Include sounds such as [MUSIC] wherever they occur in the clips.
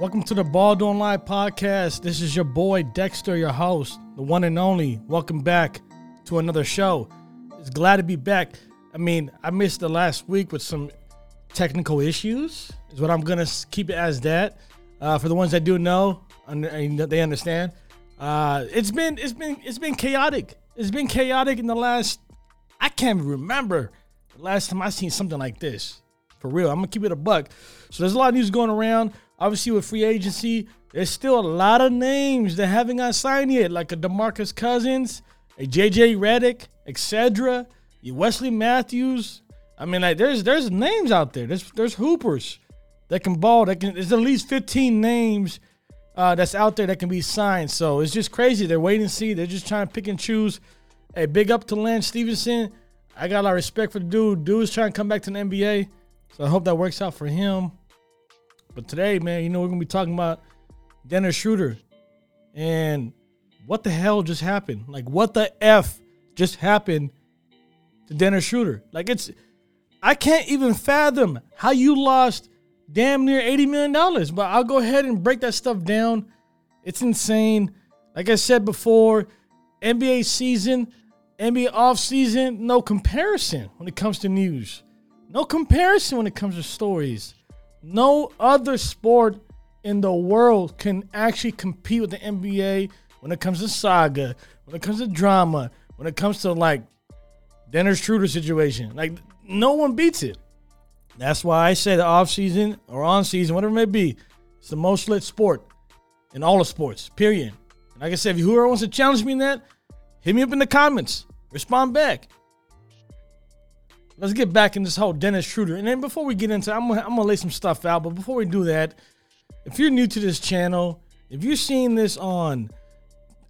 Welcome to the Ball Don't Lie podcast. This is your boy Dexter, your host, the one and only. Welcome back to another show. It's glad to be back. I mean, I missed the last week with some technical issues, is what I'm going to keep it as that. Uh, for the ones that do know, and they understand. Uh, it's been it's been it's been chaotic. It's been chaotic in the last I can't remember the last time I seen something like this. For real, I'm gonna keep it a buck. So there's a lot of news going around. Obviously, with free agency, there's still a lot of names that haven't got signed yet, like a DeMarcus Cousins, a JJ Redick, etc. Wesley Matthews. I mean, like there's there's names out there. There's there's hoopers that can ball. That can. There's at least 15 names uh, that's out there that can be signed. So it's just crazy. They're waiting to see. They're just trying to pick and choose. Hey, big up to Lance Stephenson. I got a lot of respect for the dude. Dude's trying to come back to the NBA. So I hope that works out for him. But today, man, you know, we're gonna be talking about Dennis Schroeder and what the hell just happened? Like, what the F just happened to Dennis Schroeder? Like, it's, I can't even fathom how you lost damn near $80 million. But I'll go ahead and break that stuff down. It's insane. Like I said before, NBA season, NBA off season, no comparison when it comes to news. No comparison when it comes to stories. No other sport in the world can actually compete with the NBA when it comes to saga, when it comes to drama, when it comes to like Dennis Schroeder situation. Like no one beats it. That's why I say the off season or on season, whatever it may be, it's the most lit sport in all of sports. Period. And like I said, if whoever wants to challenge me in that, hit me up in the comments. Respond back let's get back in this whole Dennis Schroeder. And then before we get into, I'm gonna, I'm gonna lay some stuff out. But before we do that, if you're new to this channel, if you're seeing this on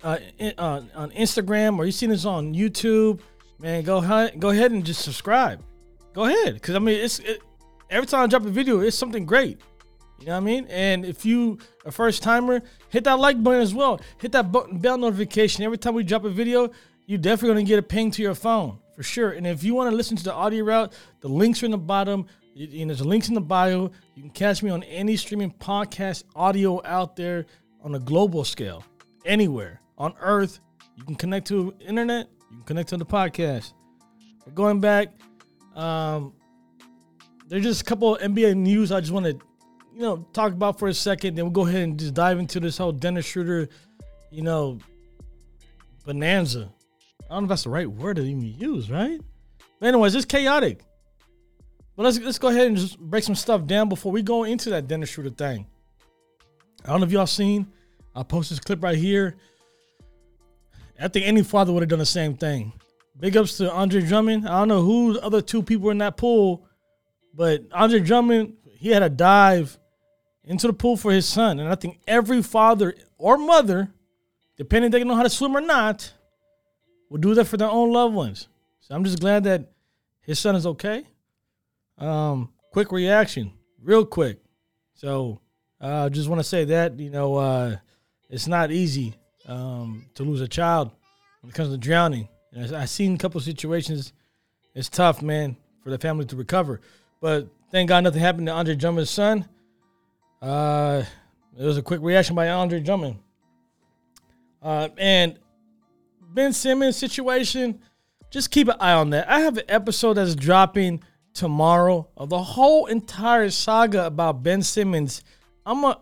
uh, uh, on Instagram or you're seeing this on YouTube, man, go go ahead and just subscribe. Go ahead, because I mean, it's it, every time I drop a video, it's something great. You know what I mean? And if you a first timer, hit that like button as well. Hit that button, bell notification. Every time we drop a video, You're definitely gonna get a ping to your phone for sure. And if you want to listen to the audio route, the links are in the bottom. And there's links in the bio. You can catch me on any streaming podcast audio out there on a global scale, anywhere on Earth. You can connect to internet. You can connect to the podcast. But going back, um, there's just a couple NBA news I just want to, you know, talk about for a second. Then we'll go ahead and just dive into this whole Dennis Schroeder, you know, bonanza. I don't know if that's the right word to even use, right? But anyways, it's chaotic. But let's let's go ahead and just break some stuff down before we go into that Dennis Schroeder thing. I don't know if y'all seen. I'll post this clip right here. I think any father would have done the same thing. Big ups to Andre Drummond. I don't know who the other two people were in that pool, but Andre Drummond, he had a dive into the pool for his son. And I think every father or mother, depending they know how to swim or not, will do that for their own loved ones. So I'm just glad that his son is okay. Um, quick reaction, real quick. So I uh, just want to say that you know uh, it's not easy um, to lose a child when it comes to drowning. I've seen a couple situations. It's tough, man, for the family to recover. But thank God nothing happened to Andre Drummond's son. Uh, it was a quick reaction by Andre Drummond. Uh, and Ben Simmons situation, just keep an eye on that. I have an episode that's dropping tomorrow of the whole entire saga about Ben Simmons. I'm a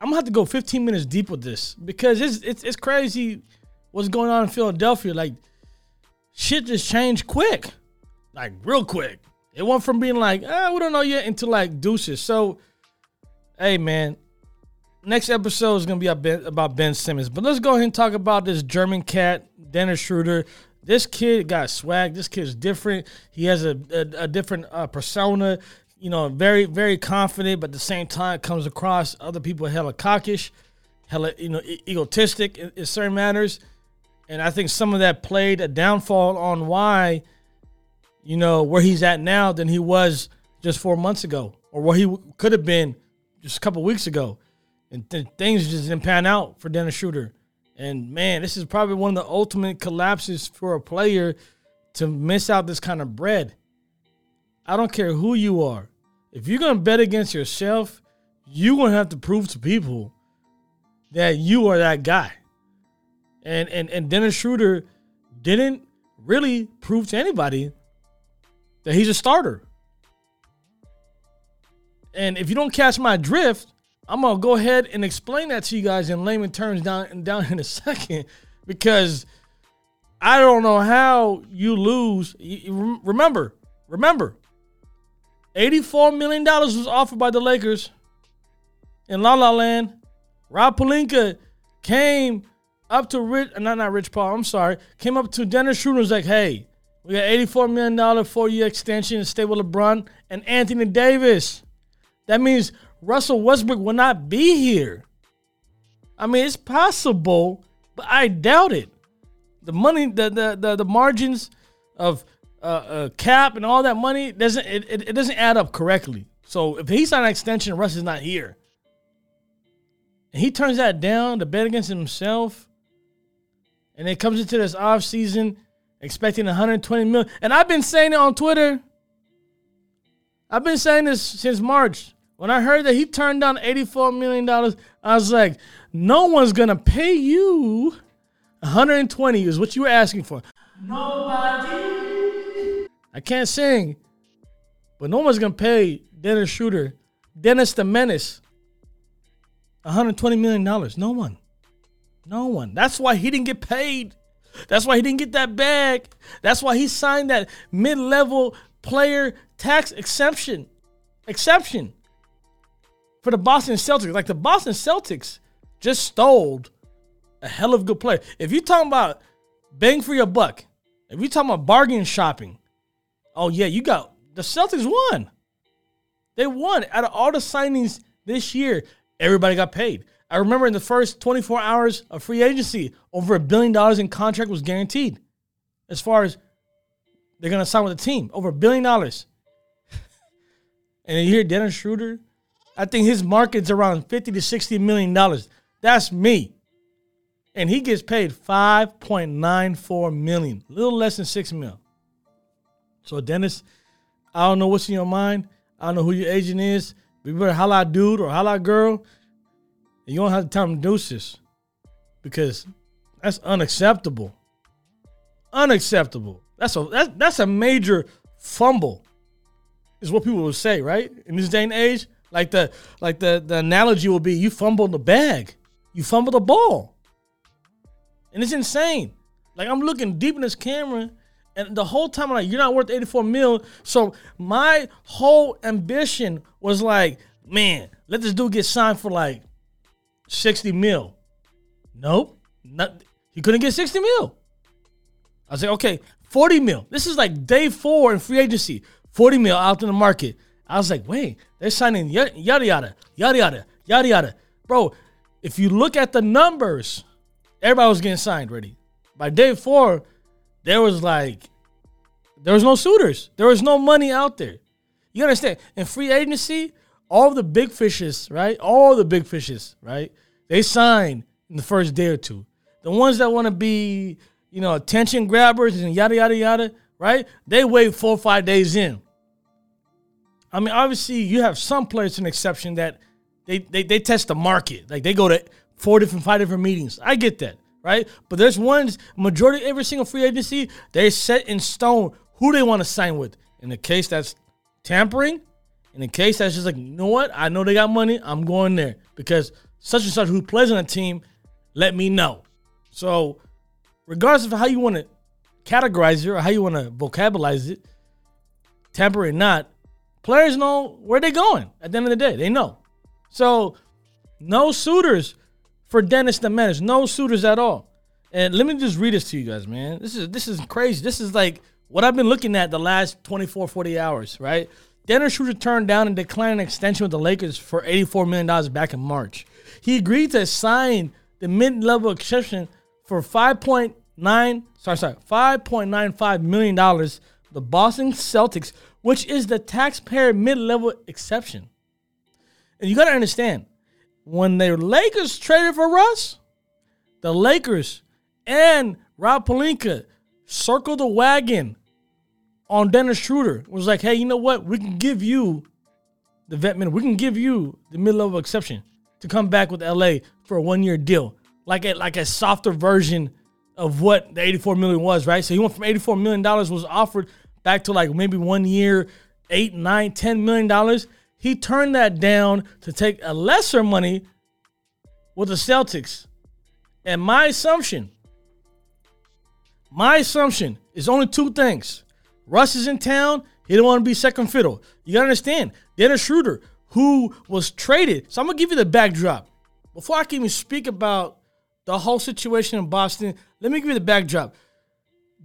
I'm gonna have to go 15 minutes deep with this because it's it's, it's crazy what's going on in Philadelphia. Like shit just changed quick, like real quick. It went from being like, ah, we don't know yet, into like deuces. So, hey man, next episode is gonna be about ben, Simmons. But let's go ahead and talk about this German cat, Dennis Schroeder. This kid got swag. This kid's different. He has a, a, a different uh, persona. You know, very very confident, but at the same time comes across other people hella cockish, hella, you know, e- egotistic in, in certain matters, and I think some of that played a downfall on why, you know, where he's at now than he was just four months ago, or where he w- could have been just a couple weeks ago, and th- things just didn't pan out for Dennis Schroeder. And man, this is probably one of the ultimate collapses for a player to miss out this kind of bread. I don't care who you are. If you're gonna bet against yourself, you're gonna have to prove to people that you are that guy. And and and Dennis Schroeder didn't really prove to anybody that he's a starter. And if you don't catch my drift, I'm gonna go ahead and explain that to you guys in layman terms down down in a [LAUGHS] second because I don't know how you lose. Remember, remember, $84 million was offered by the Lakers in La La Land. Rob Pelinka came up to Rich, uh, not not Rich Paul. I'm sorry, came up to Dennis Schroeder was like, "Hey, we got 84 million dollar four year extension to stay with LeBron and Anthony Davis. That means Russell Westbrook will not be here. I mean, it's possible, but I doubt it. The money, the the the, the margins of uh, uh, cap and all that money doesn't it, it, it doesn't add up correctly. So if he's on an extension, Russ is not here, and he turns that down to bet against himself, and it comes into this off season expecting 120 million. And I've been saying it on Twitter. I've been saying this since March. When I heard that he turned down 84 million dollars, I was like, no one's gonna pay you 120 is what you were asking for. Nobody. I can't sing, but no one's gonna pay Dennis Schroeder, Dennis the Menace, 120 million dollars. No one. No one. That's why he didn't get paid. That's why he didn't get that bag. That's why he signed that mid-level player tax exception. Exception for the Boston Celtics. Like the Boston Celtics just stole a hell of a good player. If you're talking about bang for your buck, if you're talking about bargain shopping, oh yeah, you got the Celtics won. They won out of all the signings this year. Everybody got paid. I remember in the first 24 hours of free agency, over a billion dollars in contract was guaranteed. As far as they're gonna sign with the team, over a billion dollars. [LAUGHS] and you hear Dennis Schroeder, I think his market's around 50 to 60 million dollars. That's me. And he gets paid 5.94 million, a little less than six mil. So Dennis, I don't know what's in your mind. I don't know who your agent is. You better holla dude or holla girl. And you don't have to tell them deuces. Because that's unacceptable. Unacceptable. That's a that's, that's a major fumble. Is what people will say, right? In this day and age. Like the like the, the analogy will be you fumbled the bag. You fumbled the ball. And it's insane. Like I'm looking deep in this camera, and the whole time I'm like, you're not worth 84 mil. So my whole ambition was like, man, let this dude get signed for like 60 mil. Nope. Not, he couldn't get 60 mil. I was like, okay, 40 mil. This is like day four in free agency. 40 mil out in the market. I was like, wait, they're signing yada yada yada yada yada yada. Bro, if you look at the numbers, everybody was getting signed ready. By day four, there was like there was no suitors. There was no money out there. You understand? In free agency, all the big fishes, right? All the big fishes, right? They sign in the first day or two. The ones that want to be, you know, attention grabbers and yada yada yada, right? They wait four or five days in. I mean, obviously, you have some players, an exception that they, they they test the market. Like they go to four different, five different meetings. I get that, right? But there's ones, majority every single free agency, they're set in stone who they want to sign with. In the case that's tampering, in the case that's just like, you know what? I know they got money. I'm going there because such and such who plays on a team, let me know. So, regardless of how you want to categorize it or how you want to vocabularize it, tamper or not, players know where they're going at the end of the day. They know. So, no suitors for Dennis the Menace. No suitors at all. And let me just read this to you guys, man. This is this is crazy. This is like what I've been looking at the last 24, 40 hours, right? Dennis Schroeder turned down and declined an extension with the Lakers for $84 million back in March. He agreed to sign the mid-level exception for 5.9 sorry sorry 5.95 million dollars the Boston Celtics, which is the taxpayer mid-level exception. And you got to understand, when the Lakers traded for Russ, the Lakers and Rob Pelinka circled the wagon on Dennis Schroeder. Was like, hey, you know what? We can give you the vet minute. We can give you the mid-level exception to come back with LA for a one-year deal, like a like a softer version of what the 84 million was, right? So he went from 84 million dollars was offered back to like maybe one year, eight, nine, ten million dollars. He turned that down to take a lesser money with the Celtics. And my assumption, my assumption is only two things. Russ is in town. He don't want to be second fiddle. You gotta understand, Dennis Schroeder, who was traded. So I'm gonna give you the backdrop. Before I can even speak about the whole situation in Boston, let me give you the backdrop.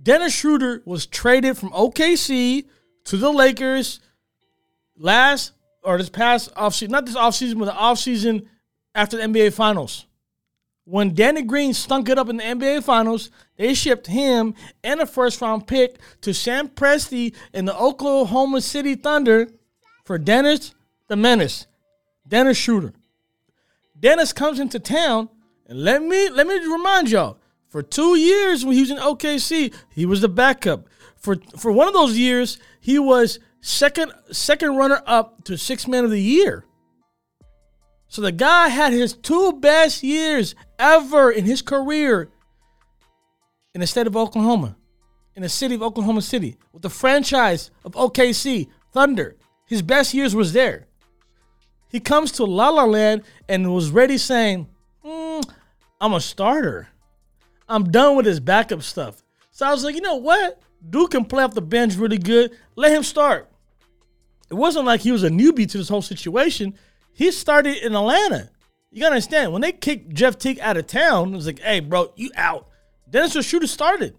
Dennis Schroeder was traded from OKC to the Lakers last or this past offseason, not this offseason, but the offseason after the NBA Finals. When Danny Green stunk it up in the NBA Finals, they shipped him and a first round pick to Sam Presti in the Oklahoma City Thunder for Dennis the Menace, Dennis Schroeder. Dennis comes into town, and let me let me remind y'all, for two years when he was in OKC, he was the backup. For for one of those years, he was second second runner up to six man of the year. So the guy had his two best years ever in his career in the state of Oklahoma, in the city of Oklahoma City, with the franchise of OKC Thunder. His best years was there. He comes to La La Land and was ready saying, mm, I'm a starter. I'm done with his backup stuff. So I was like, you know what? Dude can play off the bench really good. Let him start. It wasn't like he was a newbie to this whole situation. He started in Atlanta. You gotta understand, when they kicked Jeff Teague out of town, it was like, hey, bro, you out. Dennis Schroeder started.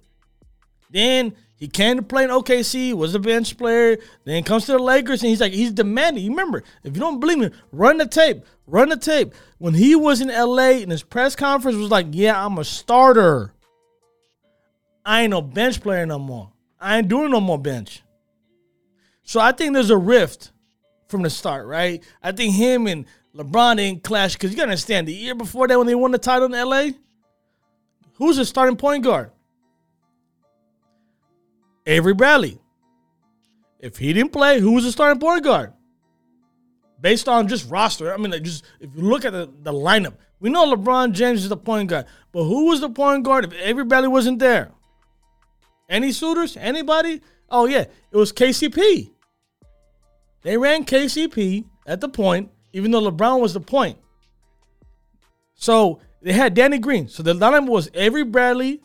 Then he came to play in OKC, was a bench player, then comes to the Lakers, and he's like, he's demanding. You remember, if you don't believe me, run the tape. Run the tape. When he was in LA and his press conference, was like, yeah, I'm a starter. I ain't no bench player no more. I ain't doing no more bench. So I think there's a rift from the start, right? I think him and LeBron didn't clash because you gotta understand the year before that when they won the title in LA, who's the starting point guard? Avery Bradley. If he didn't play, who was the starting point guard? Based on just roster, I mean, like just if you look at the, the lineup, we know LeBron James is the point guard, but who was the point guard if Avery Bradley wasn't there? Any suitors? Anybody? Oh yeah, it was KCP. They ran KCP at the point, even though LeBron was the point. So they had Danny Green. So the lineup was Avery Bradley,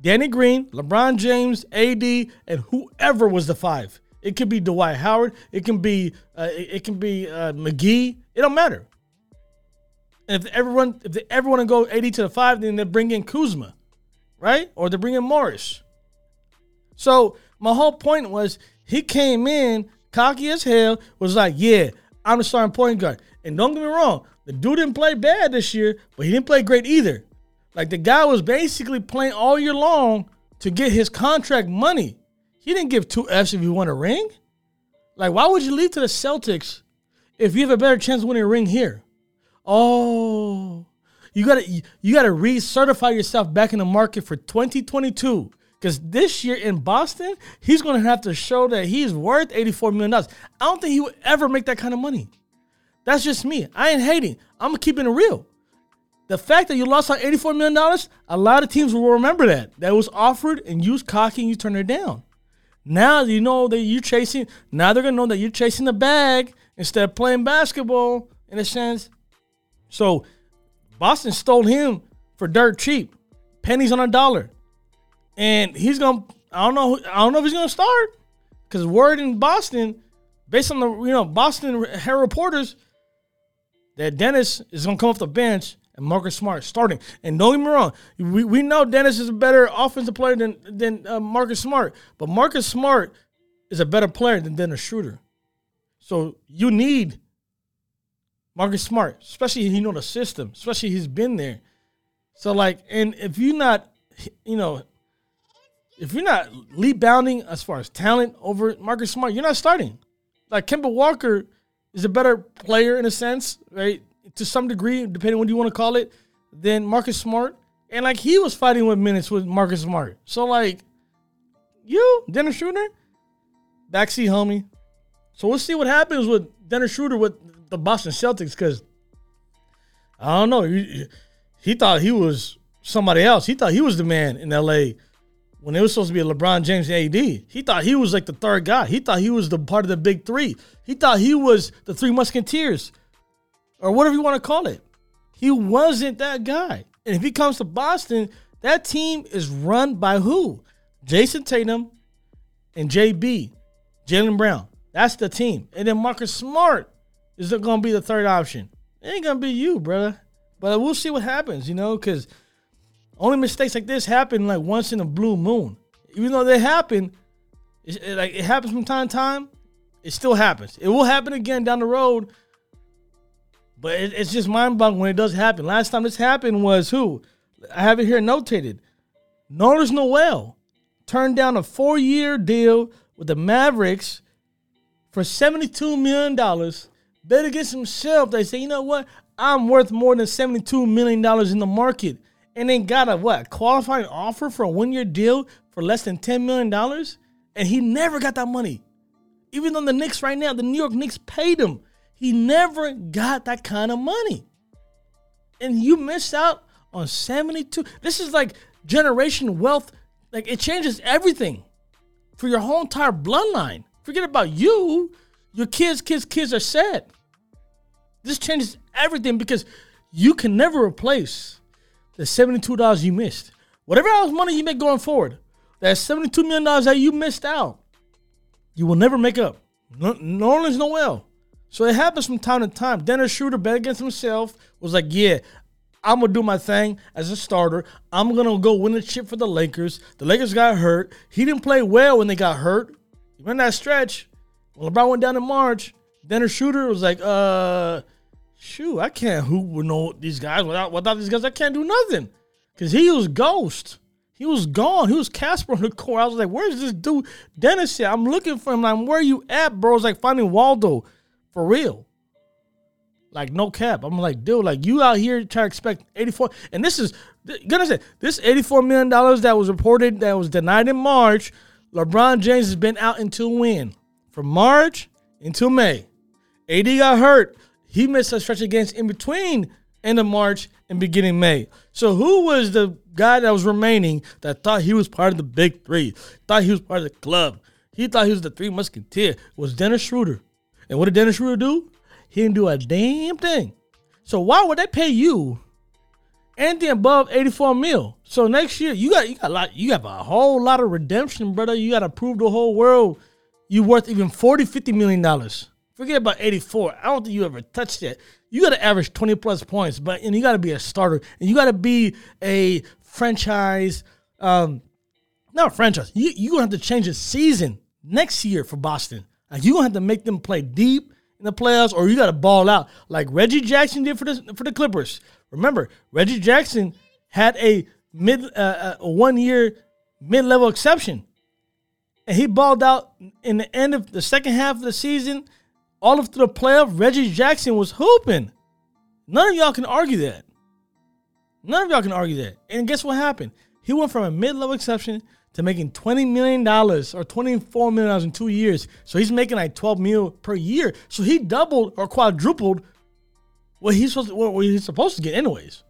Danny Green, LeBron James, AD, and whoever was the five. It could be Dwight Howard. It can be uh, it, can be uh, McGee. It don't matter. And if everyone if they ever want to go AD to the five, then they bring in Kuzma, right? Or they bring in Morris. So my whole point was he came in cocky as hell, was like, yeah, I'm the starting point guard. And don't get me wrong, the dude didn't play bad this year, but he didn't play great either. Like the guy was basically playing all year long to get his contract money. He didn't give two F's if you won a ring. Like, why would you leave to the Celtics if you have a better chance of winning a ring here? Oh, you gotta you gotta recertify yourself back in the market for 2022. Because this year in Boston, he's gonna have to show that he's worth $84 million. I don't think he would ever make that kind of money. That's just me. I ain't hating. I'm keeping it real. The fact that you lost on $84 million, a lot of teams will remember that. That was offered and you was cocky and you turned it down. Now you know that you're chasing, now they're going to know that you're chasing the bag instead of playing basketball in a sense. So Boston stole him for dirt cheap, pennies on a dollar. And he's going to, I don't know, I don't know if he's going to start because word in Boston, based on the, you know, Boston hair reporters, that Dennis is going to come off the bench and Marcus Smart starting. And don't get me wrong, we, we know Dennis is a better offensive player than than uh, Marcus Smart, but Marcus Smart is a better player than Dennis Schroeder. So you need Marcus Smart, especially he know the system, especially he's been there. So like, and if you're not, you know, if you're not leap bounding as far as talent over Marcus Smart, you're not starting. Like Kemba Walker is a better player in a sense, right? To some degree, depending on what you want to call it, than Marcus Smart. And like he was fighting with minutes with Marcus Smart. So like you, Dennis Schroeder, backseat homie. So we'll see what happens with Dennis Schroeder with the Boston Celtics because I don't know. He, he thought he was somebody else. He thought he was the man in LA when it was supposed to be a LeBron James AD. He thought he was like the third guy. He thought he was the part of the big three. He thought he was the three musketeers or whatever you want to call it. He wasn't that guy. And if he comes to Boston, that team is run by who? Jayson Tatum and JB, Jaylen Brown. That's the team. And then Marcus Smart is going to be the third option. It ain't going to be you, brother. But we'll see what happens, you know, because only mistakes like this happen like once in a blue moon. Even though they happen, it, like it happens from time to time, it still happens. It will happen again down the road, but it, it's just mind boggling when it does happen. Last time this happened was who? I have it here notated. Nerlens Noel turned down a four year deal with the Mavericks for $72 million. Bet against himself. They say, you know what? I'm worth more than $72 million in the market. And then got a what? Qualifying offer for a one year deal for less than $10 million. And he never got that money. Even though the Knicks right now, the New York Knicks paid him. He never got that kind of money. And you missed out on 72. This is like generation wealth. Like it changes everything for your whole entire bloodline. Forget about you. Your kids, kids, kids are set. This changes everything because you can never replace the $72 you missed. Whatever else money you make going forward, that $72 million that you missed out, you will never make up. No, Nerlens Noel. So it happens from time to time. Dennis Schroeder bet against himself, was like, yeah, I'm gonna do my thing as a starter. I'm gonna go win a chip for the Lakers. The Lakers got hurt. He didn't play well when they got hurt. Remember that stretch? When LeBron went down in March, Dennis Schroeder was like, uh, shoot, I can't hoop with no these guys without without these guys. I can't do nothing. Cause he was ghost. He was gone. He was Casper on the court. I was like, where's this dude? Dennis said, I'm looking for him. Like, where are you at, bro? It's like finding Waldo. For real. Like no cap. I'm like, dude, like you out here trying to expect 84. And this is gonna say this 84 million dollars that was reported that was denied in March. LeBron James has been out until when? From March until May. AD got hurt. He missed a stretch against in between end of March and beginning May. So who was the guy that was remaining that thought he was part of the big three? Thought he was part of the club. He thought he was the three musketeer. Was Dennis Schroeder. And what did Dennis Schroeder do? He didn't do a damn thing. So why would they pay you anything above 84 mil? So next year you got you got a lot you got a whole lot of redemption, brother. You got to prove the whole world you worth even 40, 50 million dollars. Forget about 84. I don't think you ever touched that. You got to average 20 plus points, but and you got to be a starter and you got to be a franchise um not franchise. You you to have to change the season next year for Boston. Like you gonna have to make them play deep in the playoffs, or you got to ball out like Reggie Jackson did for the for the Clippers. Remember, Reggie Jackson had a mid uh, uh a one year mid level exception, and he balled out in the end of the second half of the season. All of the playoff, Reggie Jackson was hooping. None of y'all can argue that. None of y'all can argue that. And guess what happened? He went from a mid level exception to making $20 million or $24 million in two years. So he's making like 12 mil per year. So he doubled or quadrupled what he's supposed to, what he's supposed to get anyways.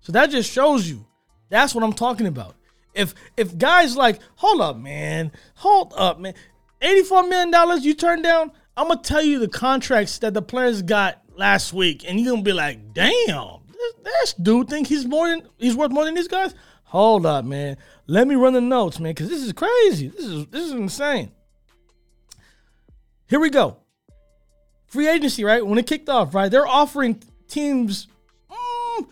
So that just shows you. That's what I'm talking about. If if guys like, hold up, man, hold up, man, $84 million you turned down, I'm gonna tell you the contracts that the players got last week, and you're gonna be like, damn, this, this dude think he's more than he's worth more than these guys. Hold up, man. Let me run the notes, man, because this is crazy. This is this is insane. Here we go. Free agency, right? When it kicked off, right? They're offering teams mm,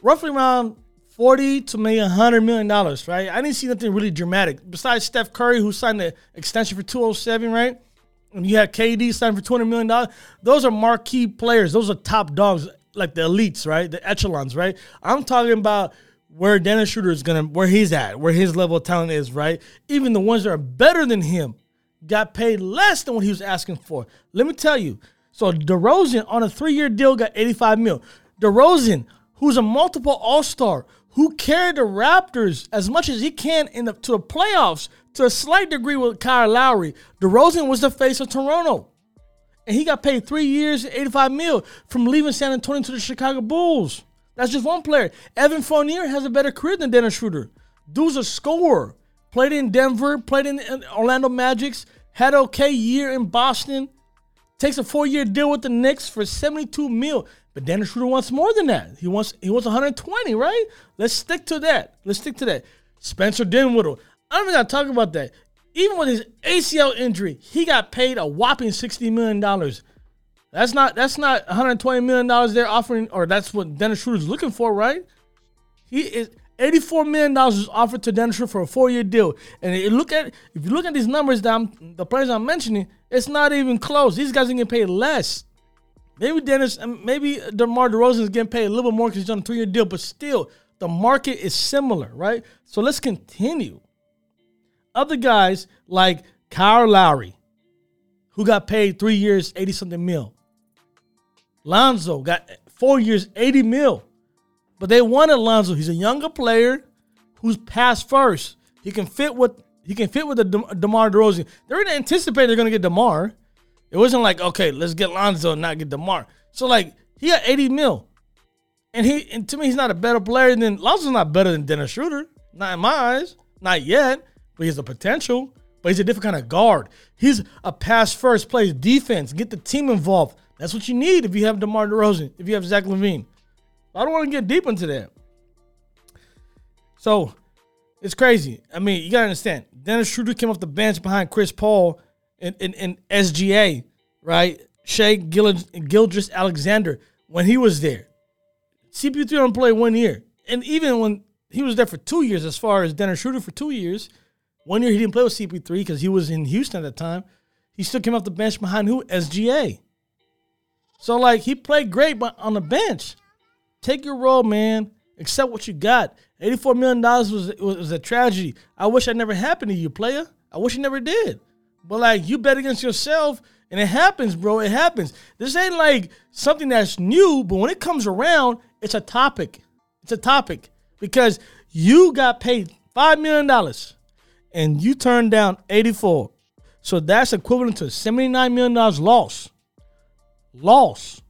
roughly around 40 to maybe 100 million dollars, right? I didn't see nothing really dramatic besides Steph Curry, who signed the extension for 207, right? and you had KD signed for twenty million dollars. Those are marquee players. Those are top dogs, like the elites, right? The echelons, right? I'm talking about where Dennis Schroeder is gonna, where he's at, where his level of talent is, right? Even the ones that are better than him got paid less than what he was asking for. Let me tell you. So DeRozan on a three-year deal got 85 mil. DeRozan, who's a multiple All-Star, who carried the Raptors as much as he can in the, to the playoffs to a slight degree with Kyle Lowry. DeRozan was the face of Toronto. And he got paid three years, 85 mil from leaving San Antonio to the Chicago Bulls. That's just one player. Evan Fournier has a better career than Dennis Schroeder. Dude's a scorer. Played in Denver, played in Orlando Magics, had okay year in Boston. Takes a four-year deal with the Knicks for 72 mil. But Dennis Schroeder wants more than that. He wants he wants 120, right? Let's stick to that. Let's stick to that. Spencer Dinwiddie. I don't even got to talk about that. Even with his ACL injury, he got paid a whopping 60 million dollars. That's not that's not 120 million dollars they're offering, or that's what Dennis Schroeder's looking for, right? He is 84 million dollars is offered to Dennis Schroeder for a four-year deal. And you look at if you look at these numbers that I'm, the players I'm mentioning, it's not even close. These guys are getting paid less. Maybe Dennis, um, maybe DeMar DeRozan is getting paid a little bit more because he's on a three-year deal, but still, the market is similar, right? So let's continue. Other guys like Kyle Lowry, who got paid three years, 80 something mil. Lonzo got four years, 80 mil. But they wanted Lonzo. He's a younger player who's passed first. He can fit with he can fit with the De- DeMar DeRozan. They already anticipated they're gonna get DeMar. It wasn't like, okay, let's get Lonzo and not get DeMar. So like he got 80 mil. And he and to me, he's not a better player than Lonzo's not better than Dennis Schroeder. Not in my eyes. Not yet. But he has the potential. But he's a different kind of guard. He's a pass first, plays defense, get the team involved. That's what you need if you have DeMar DeRozan, if you have Zach LaVine. I don't want to get deep into that. So it's crazy. I mean, you gotta understand. Dennis Schroeder came off the bench behind Chris Paul in SGA, right? Shai Gilgeous Alexander when he was there. CP3 only played one year. And even when he was there for two years, as far as Dennis Schroeder for two years, one year he didn't play with CP3 because he was in Houston at the time. He still came off the bench behind who? SGA. So, like, he played great but on the bench. Take your role, man. Accept what you got. $84 million was, was a tragedy. I wish that never happened to you, player. I wish it never did. But like you bet against yourself, and it happens, bro. It happens. This ain't like something that's new, but when it comes around, it's a topic. It's a topic because you got paid five million dollars, and you turned down eighty-four. So that's equivalent to seventy-nine million dollars loss. Loss.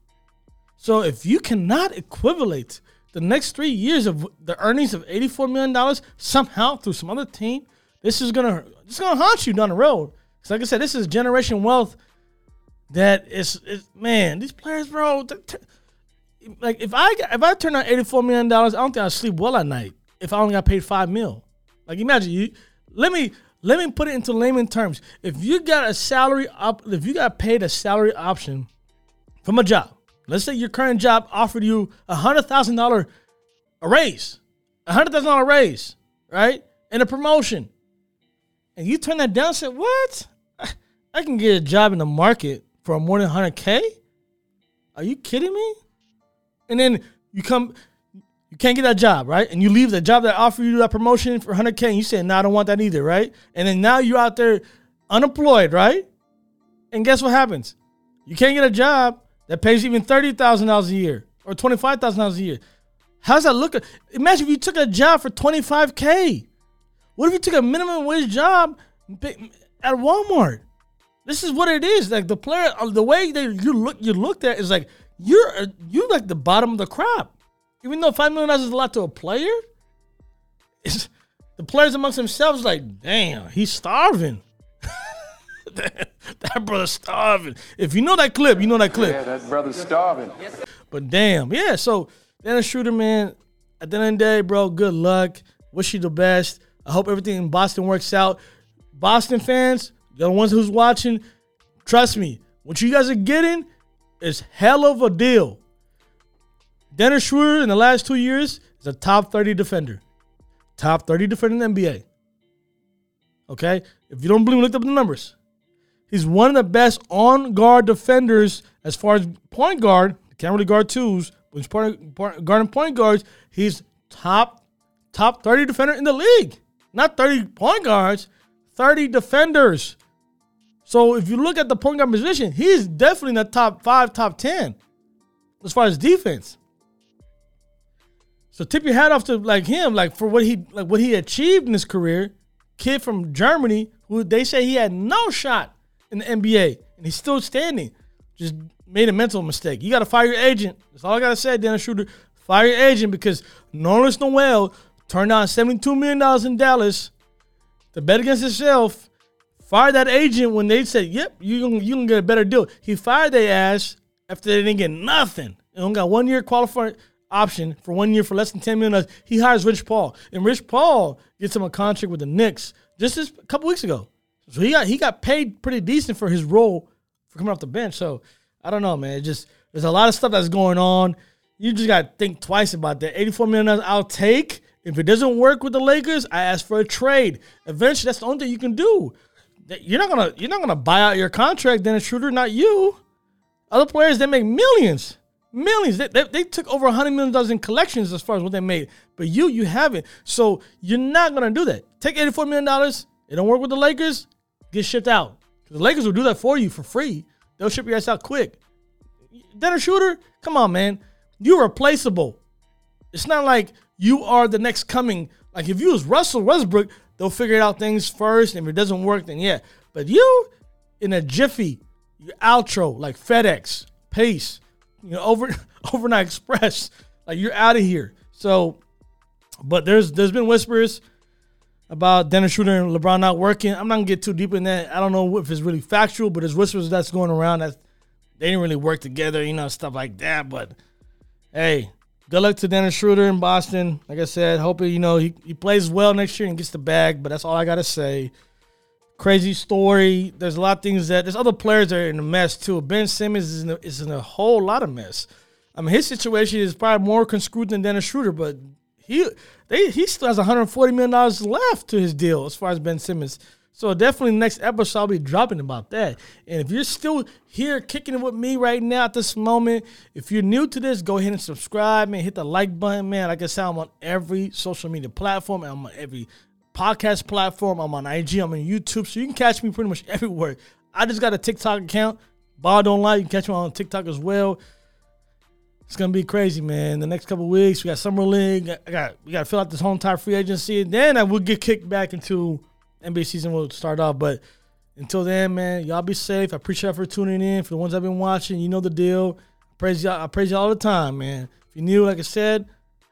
So if you cannot equivalent the next three years of the earnings of eighty-four million dollars somehow through some other team, this is gonna it's gonna haunt you down the road. Cause like I said, this is generation wealth that is, is man, these players, bro. Like if I if I turn eighty four million dollars, I don't think I sleep well at night. If I only got paid five mil, like imagine you. Let me let me put it into layman terms. If you got a salary up, if you got paid a salary option from a job, let's say your current job offered you a hundred thousand dollar a raise, a hundred thousand dollar raise, right, and a promotion and you turn that down and say, What? I can get a job in the market for more than 100K? Are you kidding me? And then you come, you can't get that job, right? And you leave the job that offered you that promotion for 100K and you say, No, I don't want that either, right? And then now you're out there unemployed, right? And guess what happens? You can't get a job that pays even $30,000 a year or $25,000 a year. How's that look? Imagine if you took a job for 25K. What if you took a minimum wage job at Walmart? This is what it is. Like the player, uh, the way that you look, you looked at is like you're uh, you like the bottom of the crop. Even though five million dollars is a lot to a player, [LAUGHS] the players amongst themselves like, damn, he's starving. That, [LAUGHS] that brother's starving. If you know that clip, you know that clip. Yeah, that brother's starving. But damn, yeah. So Dennis Schroeder, man. At the end of the day, bro, good luck. Wish you the best. I hope everything in Boston works out. Boston fans, the ones who's watching, trust me, what you guys are getting is hell of a deal. Dennis Schroeder in the last two years is a top 30 defender. Top 30 defender in the NBA. Okay? If you don't believe me, look up the numbers. He's one of the best on guard defenders as far as point guard. Can't really guard twos. but he's point, point, guarding point guards, he's top top 30 defender in the league. Not 30 point guards, 30 defenders. So if you look at the point guard position, he's definitely in the top five, top 10 as far as defense. So tip your hat off to like him, like for what he like what he achieved in his career. Kid from Germany who they say he had no shot in the NBA and he's still standing. Just made a mental mistake. You got to fire your agent. That's all I got to say, Dennis Schroeder. Fire your agent because Nerlens Noel turned down $72 million in Dallas to bet against himself. Fired that agent when they said, yep, you can, you can get a better deal. He fired their ass after they didn't get nothing. And only got one year qualifying option for one year for less than $10 million. He hires Rich Paul. And Rich Paul gets him a contract with the Knicks just a couple weeks ago. So he got he got paid pretty decent for his role for coming off the bench. So I don't know, man. It just there's a lot of stuff that's going on. You just gotta think twice about that. 84 million I'll take. If it doesn't work with the Lakers, I ask for a trade. Eventually, that's the only thing you can do. You're not gonna you're not gonna buy out your contract, Dennis Schroeder, not you. Other players they make millions, millions. They, they, they took over hundred million dollars in collections as far as what they made, but you you haven't. So you're not gonna do that. Take 84 million dollars. It don't work with the Lakers get shipped out. The Lakers will do that for you for free. They'll ship your ass out quick. Dennis Schroeder, come on, man. You're replaceable. It's not like you are the next coming. Like if you was Russell Westbrook, they'll figure out things first. And if it doesn't work, then yeah. But you in a jiffy, your outro, like FedEx, Pace, you know, [LAUGHS] over overnight express, like you're out of here. So, but there's there's been whispers about Dennis Schroeder and LeBron not working. I'm not gonna get too deep in that. I don't know if it's really factual, but there's whispers that's going around that they didn't really work together, you know, stuff like that. But hey, good luck to Dennis Schroeder in Boston. Like I said, hoping you know he, he plays well next year and gets the bag. But that's all I gotta say. Crazy story. There's a lot of things that there's other players that are in a mess too. Ben Simmons is in a, is in a whole lot of mess. I mean, his situation is probably more conscrewed than Dennis Schroeder, but he they he still has 140 million dollars left to his deal as far as Ben Simmons. So definitely next episode I'll be dropping about that. And if you're still here kicking it with me right now at this moment, if you're new to this, go ahead and subscribe, and Hit the like button, man. Like I said, I'm on every social media platform. I'm on every podcast platform. I'm on IG. I'm on YouTube. So you can catch me pretty much [LAUGHS] everywhere. I just got a TikTok account. Ball don't lie. You can catch me on TikTok as well. It's gonna be crazy, man. The next couple weeks, we got summer league. I got we got to fill out this whole entire free agency, and then I will get kicked back into NBA season. Will start off, but until then, man, y'all be safe. I appreciate y'all for tuning in. For the ones I've been watching, you know the deal. I praise y'all. I praise y'all all the time, man. If you're new, like I said,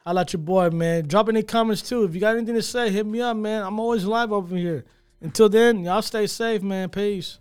I like your boy, man. Drop any comments too. If you got anything to say, hit me up, man. I'm always live over here. Until then, y'all stay safe, man. Peace.